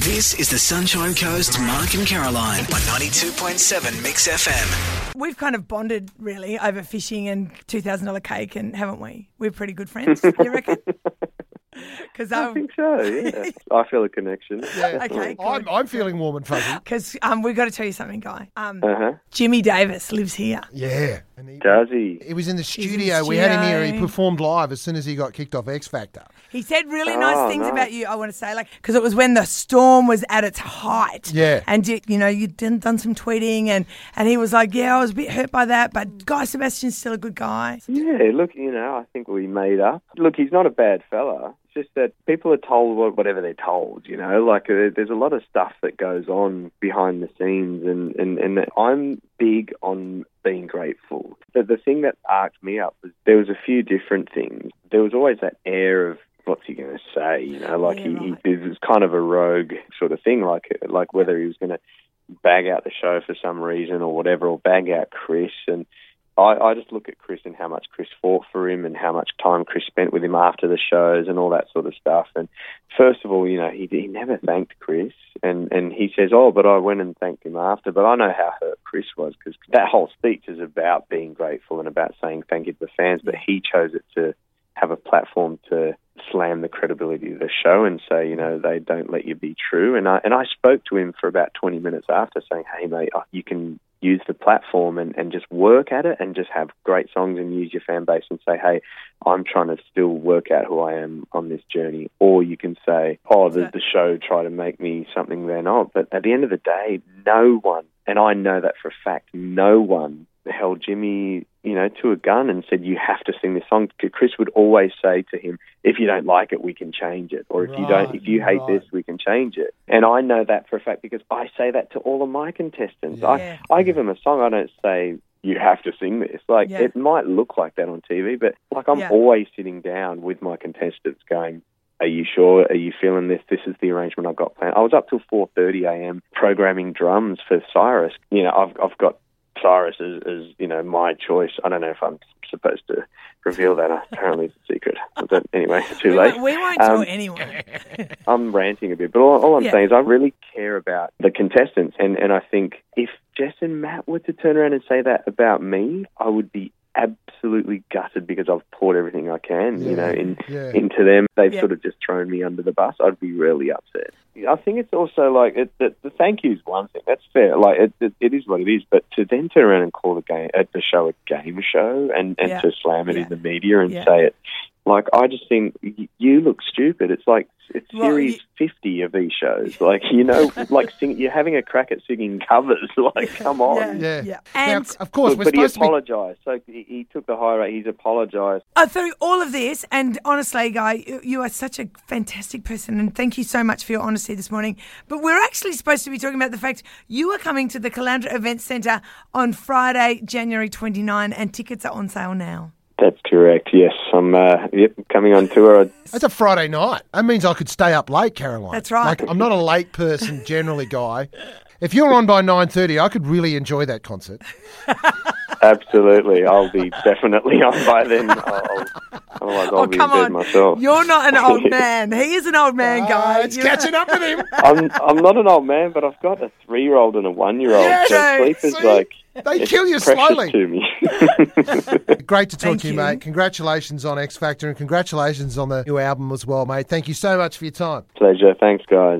This is the Sunshine Coast Mark and Caroline on 92.7 Mix FM. We've kind of bonded really over fishing and two thousand dollar cake, and haven't we? We're pretty good friends. You reckon? Because I um, think so, yeah. I feel a connection. okay, I'm, I'm feeling warm and fuzzy. because um, we've got to tell you something, guy. Um, Uh-huh. Jimmy Davis lives here. Yeah. And he, Does he? he was in the in the studio. We had him here. He performed live as soon as he got kicked off X Factor. He said really nice Oh, things nice. about you. I want to say, like, because it was when the storm was at its height. Yeah. And you, you know, you'd done, done some tweeting, and and he was like, "Yeah, I was a bit hurt by that, but Guy Sebastian's still a good guy." Yeah, look, you know, I think we made up. Look, he's not a bad fella. It's just that people are told whatever they're told, you know. Like, uh, there's a lot of stuff that goes on behind the scenes, and, and, and I'm big on being grateful. But the thing that arced me up was there was a few different things. There was always that air of, what's he going to say, you know, like Yeah, he, right. he was kind of a rogue sort of thing, like like whether he was going to bag out the show for some reason or whatever, or bag out Chris. And I, I just look at Chris and how much Chris fought for him and how much time Chris spent with him after the shows and all that sort of stuff. And first of all, you know, he, he never thanked Chris. And, and he says, oh, but I went and thanked him after. But I know how hurt Chris was because that whole speech is about being grateful and about saying thank you to the fans. But he chose it to have a platform to slam the credibility of the show and say, you know, they don't let you be true. And I and I spoke to him for about 20 minutes after, saying, hey mate, uh, you can use the platform and, and just work at it and just have great songs and use your fan base and say, hey, I'm trying to still work out who I am on this journey. Or you can say, oh, the, the show tried to make me something they're not. But at the end of the day, no one, and I know that for a fact, no one held Jimmy, you know, to a gun and said, you have to sing this song. Chris would always say to him, if you don't like it, we can change it. Or if you don't, if you hate right. this, we can change it. And I know that for a fact because I say that to all of my contestants. Yeah. I, I give them a song. I don't say, you have to sing this. Like, Yeah. it might look like that on TV, but like I'm Yeah. always sitting down with my contestants going, are you sure? Are you feeling this? This is the arrangement I've got planned. I was up till 4:30 a.m. programming drums for Cyrus. You know, I've I've got Cyrus as, as you know my choice. I don't know if I'm supposed to reveal that. Apparently, it's a secret. But anyway, too We, late. won't- we won't tell Um, anyone. I'm ranting a bit, but all, all I'm Yeah. saying is I really care about the contestants, and, and I think if Jess and Matt were to turn around and say that about me, I would be absolutely gutted because I've poured everything I can, you know, in Yeah. into them. They've Yeah. sort of just thrown me under the bus. I'd be really upset. I think it's also like it, the, the thank you is one thing. That's fair. Like it, it, it is what it is. But to then turn around and call the game at the show a game show and, and Yeah. to slam it Yeah. in the media and Yeah. say it like I just think you look stupid. It's like it's Well, series you- fifty of these shows. Like you know, like sing, you're having a crack at singing covers. Like come on. Yeah, Yeah. yeah. Now, And of course, Look, we're but he supposed to be. apologised. So he, he took the high rate. He's apologised. uh, through all of this, and honestly, Guy, you, you are such a fantastic person, and thank you so much for your honesty this morning. But we're actually supposed to be talking about the fact you are coming to the Caloundra Event Centre on Friday, January 29, and tickets are on sale now. That's correct. Yes, I'm. Uh, yep, coming on tour. That's a Friday night. That means I could stay up late, Caroline. That's right. Like I'm not a late person generally, guy. If you're on by nine thirty, I could really enjoy that concert. Absolutely, I'll be definitely on by then. I'll, otherwise, I'll oh, be come in bed on. myself. You're not an old man. He is an old man, Guy. Uh, it's You're- catching up with him. I'm. I'm not an old man, but I've got a three-year-old and a one-year-old. Yeah, so sleep is see? like They it's kill you slowly. to me. Great to talk Thank to you, you. mate. Congratulations on X Factor and congratulations on the new album as well, mate. Thank you so much for your time. Pleasure. Thanks, guys.